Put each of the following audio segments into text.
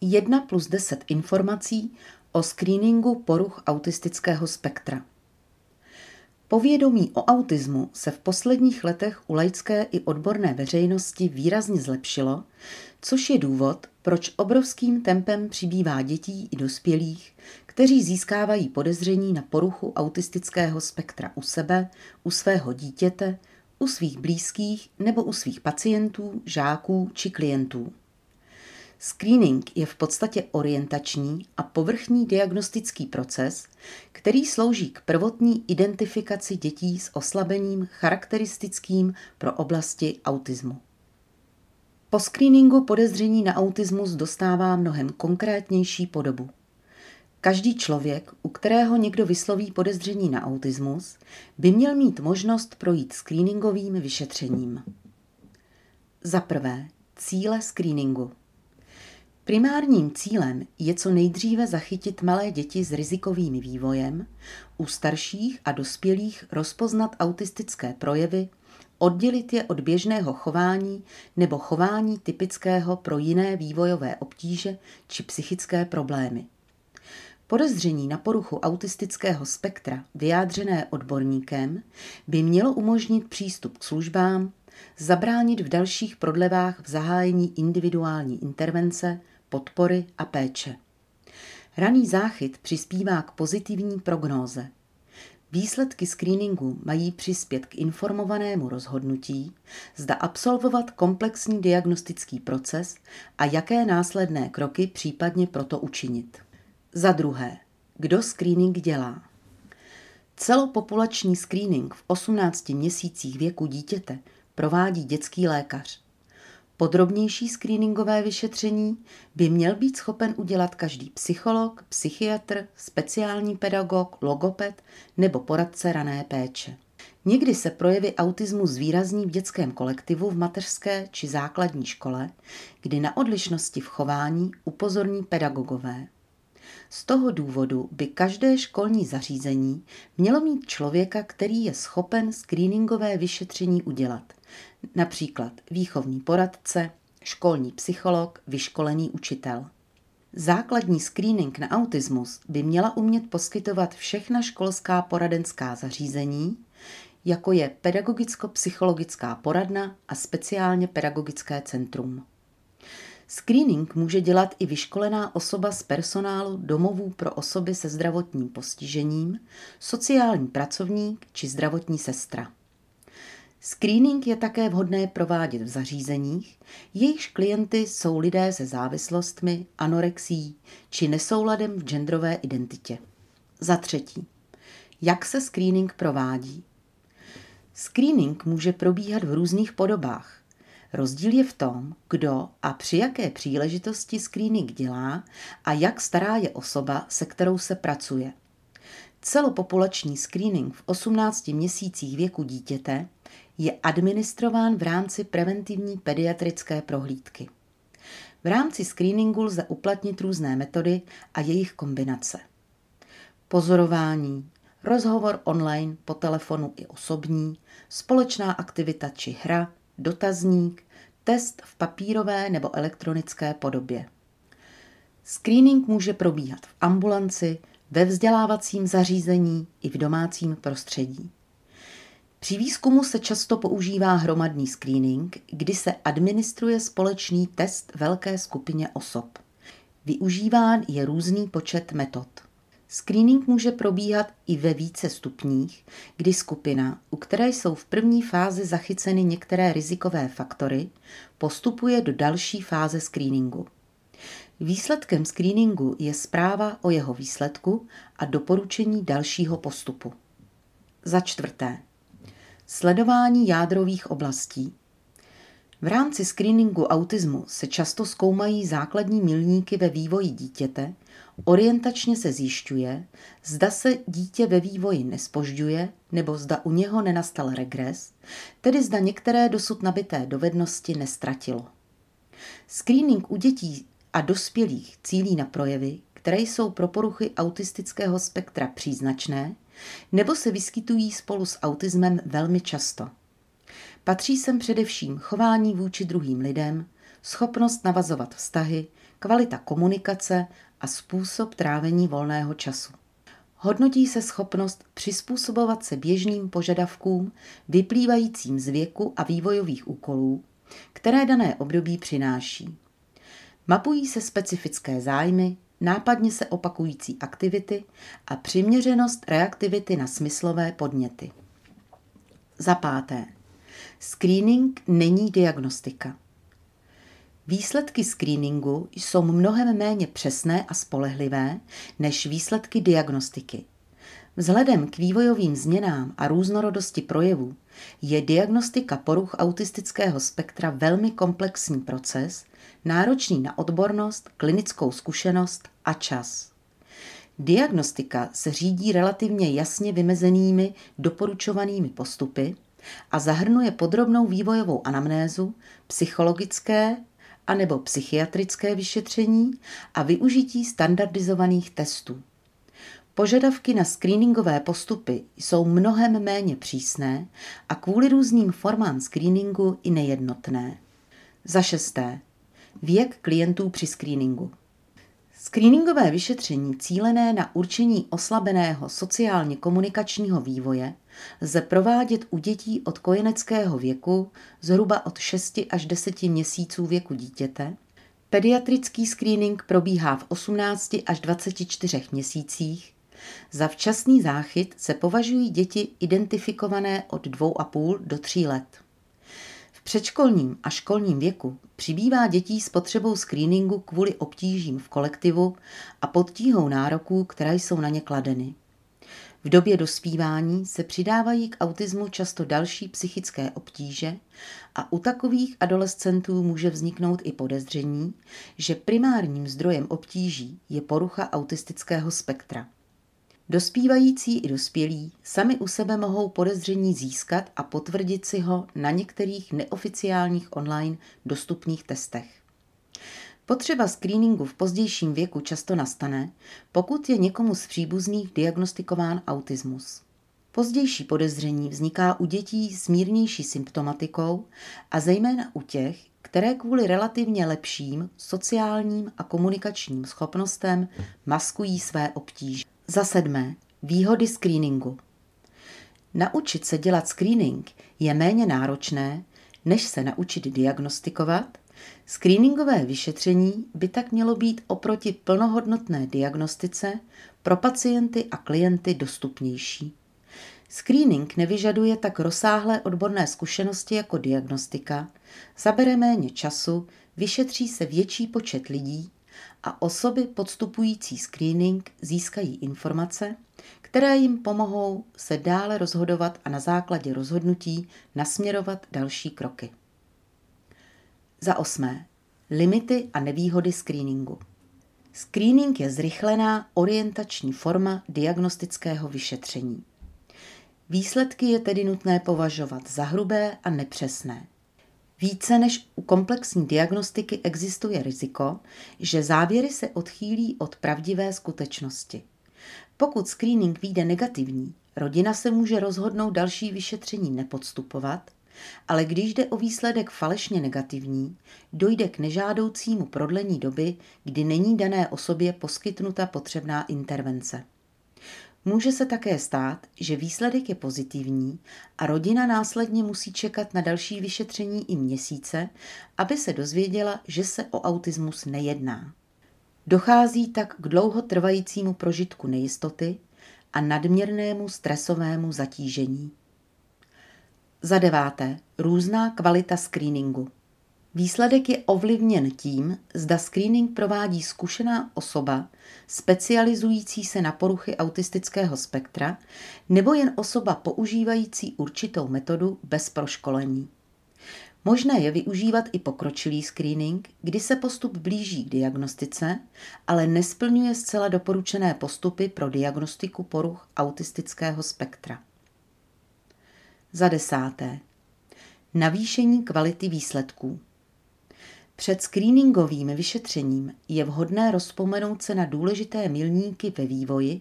1 plus 10 informací o screeningu poruch autistického spektra. Povědomí o autismu se v posledních letech u laické i odborné veřejnosti výrazně zlepšilo, což je důvod, proč obrovským tempem přibývá dětí i dospělých, kteří získávají podezření na poruchu autistického spektra u sebe, u svého dítěte, u svých blízkých nebo u svých pacientů, žáků či klientů. Screening je v podstatě orientační a povrchní diagnostický proces, který slouží k prvotní identifikaci dětí s oslabením charakteristickým pro oblasti autismu. Po screeningu podezření na autismus dostává mnohem konkrétnější podobu. Každý člověk, u kterého někdo vysloví podezření na autismus, by měl mít možnost projít screeningovým vyšetřením. Za prvé, cíle screeningu. Primárním cílem je co nejdříve zachytit malé děti s rizikovým vývojem, u starších a dospělých rozpoznat autistické projevy, oddělit je od běžného chování nebo chování typického pro jiné vývojové obtíže či psychické problémy. Podezření na poruchu autistického spektra vyjádřené odborníkem by mělo umožnit přístup k službám, zabránit v dalších prodlevách v zahájení individuální intervence, podpory a péče. Raný záchyt přispívá k pozitivní prognóze. Výsledky screeningu mají přispět k informovanému rozhodnutí, zda absolvovat komplexní diagnostický proces a jaké následné kroky případně proto učinit. Za druhé, kdo screening dělá? Celopopulační screening v 18 měsících věku dítěte provádí dětský lékař. Podrobnější screeningové vyšetření by měl být schopen udělat každý psycholog, psychiatr, speciální pedagog, logoped nebo poradce rané péče. Někdy se projevy autismu zvýrazní v dětském kolektivu v mateřské či základní škole, kdy na odlišnosti v chování upozorní pedagogové. Z toho důvodu by každé školní zařízení mělo mít člověka, který je schopen screeningové vyšetření udělat, například výchovní poradce, školní psycholog, vyškolený učitel. Základní screening na autismus by měla umět poskytovat všechna školská poradenská zařízení, jako je pedagogicko-psychologická poradna a speciálně pedagogické centrum. Screening může dělat i vyškolená osoba z personálu domovů pro osoby se zdravotním postižením, sociální pracovník či zdravotní sestra. Screening je také vhodné provádět v zařízeních, jejichž klienty jsou lidé se závislostmi, anorexí či nesouladem v genderové identitě. Za třetí, jak se screening provádí? Screening může probíhat v různých podobách. Rozdíl je v tom, kdo a při jaké příležitosti screening dělá a jak stará je osoba, se kterou se pracuje. Celopopulační screening v 18 měsících věku dítěte je administrován v rámci preventivní pediatrické prohlídky. V rámci screeningu lze uplatnit různé metody a jejich kombinace. Pozorování, rozhovor online, po telefonu i osobní, společná aktivita či hra, dotazník, test v papírové nebo elektronické podobě. Screening může probíhat v ambulanci, ve vzdělávacím zařízení i v domácím prostředí. Při výzkumu se často používá hromadný screening, kdy se administruje společný test velké skupině osob. Využíván je různý počet metod. Screening může probíhat i ve více stupních, kdy skupina, u které jsou v první fázi zachyceny některé rizikové faktory, postupuje do další fáze screeningu. Výsledkem screeningu je zpráva o jeho výsledku a doporučení dalšího postupu. Za čtvrté. Sledování jádrových oblastí. V rámci screeningu autismu se často zkoumají základní milníky ve vývoji dítěte, orientačně se zjišťuje, zda se dítě ve vývoji nespožďuje nebo zda u něho nenastal regres, tedy zda některé dosud nabité dovednosti nestratilo. Screening u dětí a dospělých cílí na projevy, které jsou pro poruchy autistického spektra příznačné nebo se vyskytují spolu s autismem velmi často. Patří sem především chování vůči druhým lidem, schopnost navazovat vztahy, kvalita komunikace a způsob trávení volného času. Hodnotí se schopnost přizpůsobovat se běžným požadavkům vyplývajícím z věku a vývojových úkolů, které dané období přináší. Mapují se specifické zájmy, nápadně se opakující aktivity a přiměřenost reaktivity na smyslové podněty. Za páté. Screening není diagnostika. Výsledky screeningu jsou mnohem méně přesné a spolehlivé než výsledky diagnostiky. Vzhledem k vývojovým změnám a různorodosti projevů je diagnostika poruch autistického spektra velmi komplexní proces, náročný na odbornost, klinickou zkušenost a čas. Diagnostika se řídí relativně jasně vymezenými doporučovanými postupy a zahrnuje podrobnou vývojovou anamnézu, psychologické anebo psychiatrické vyšetření a využití standardizovaných testů. Požadavky na screeningové postupy jsou mnohem méně přísné a kvůli různým formám screeningu i nejednotné. Za šesté. Věk klientů při screeningu. Screeningové vyšetření cílené na určení oslabeného sociálně komunikačního vývoje lze provádět u dětí od kojeneckého věku zhruba od 6 až 10 měsíců věku dítěte. Pediatrický screening probíhá v 18 až 24 měsících. Za včasný záchyt se považují děti identifikované od 2,5 do 3 let předškolním a školním věku přibývá dětí s potřebou screeningu kvůli obtížím v kolektivu a pod tíhou nároků, které jsou na ně kladeny. V době dospívání se přidávají k autismu často další psychické obtíže a u takových adolescentů může vzniknout i podezření, že primárním zdrojem obtíží je porucha autistického spektra. Dospívající i dospělí sami u sebe mohou podezření získat a potvrdit si ho na některých neoficiálních online dostupných testech. Potřeba screeningu v pozdějším věku často nastane, pokud je někomu z příbuzných diagnostikován autismus. Pozdější podezření vzniká u dětí s mírnější symptomatikou a zejména u těch, které kvůli relativně lepším sociálním a komunikačním schopnostem maskují své obtíže. Za sedmé, výhody screeningu. Naučit se dělat screening je méně náročné, než se naučit diagnostikovat. Screeningové vyšetření by tak mělo být oproti plnohodnotné diagnostice pro pacienty a klienty dostupnější. Screening nevyžaduje tak rozsáhlé odborné zkušenosti jako diagnostika, zabere méně času, vyšetří se větší počet lidí a osoby podstupující screening získají informace, které jim pomohou se dále rozhodovat a na základě rozhodnutí nasměrovat další kroky. Za osmé. Limity a nevýhody screeningu. Screening je zrychlená orientační forma diagnostického vyšetření. Výsledky je tedy nutné považovat za hrubé a nepřesné. Více než u komplexní diagnostiky existuje riziko, že závěry se odchýlí od pravdivé skutečnosti. Pokud screening vyjde negativní, rodina se může rozhodnout další vyšetření nepodstupovat, ale když jde o výsledek falešně negativní, dojde k nežádoucímu prodlení doby, kdy není dané osobě poskytnuta potřebná intervence. Může se také stát, že výsledek je pozitivní a rodina následně musí čekat na další vyšetření i měsíce, aby se dozvěděla, že se o autismus nejedná. Dochází tak k dlouhotrvajícímu prožitku nejistoty a nadměrnému stresovému zatížení. Za deváté, různá kvalita screeningu. Výsledek je ovlivněn tím, zda screening provádí zkušená osoba specializující se na poruchy autistického spektra nebo jen osoba používající určitou metodu bez proškolení. Možné je využívat i pokročilý screening, kdy se postup blíží k diagnostice, ale nesplňuje zcela doporučené postupy pro diagnostiku poruch autistického spektra. Za desáté. Navýšení kvality výsledků. Před screeningovým vyšetřením je vhodné rozpomenout se na důležité milníky ve vývoji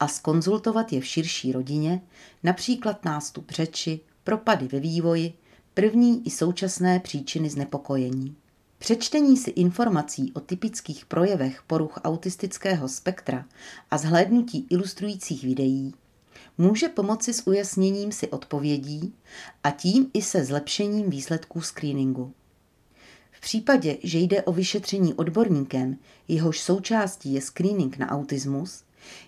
a skonzultovat je v širší rodině, například nástup řeči, propady ve vývoji, první i současné příčiny znepokojení. Přečtení si informací o typických projevech poruch autistického spektra a zhlédnutí ilustrujících videí může pomoci s ujasněním si odpovědí a tím i se zlepšením výsledků screeningu. V případě, že jde o vyšetření odborníkem, jehož součástí je screening na autismus,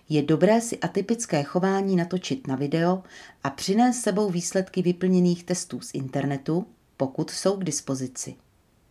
je dobré si atypické chování natočit na video a přinést sebou výsledky vyplněných testů z internetu, pokud jsou k dispozici.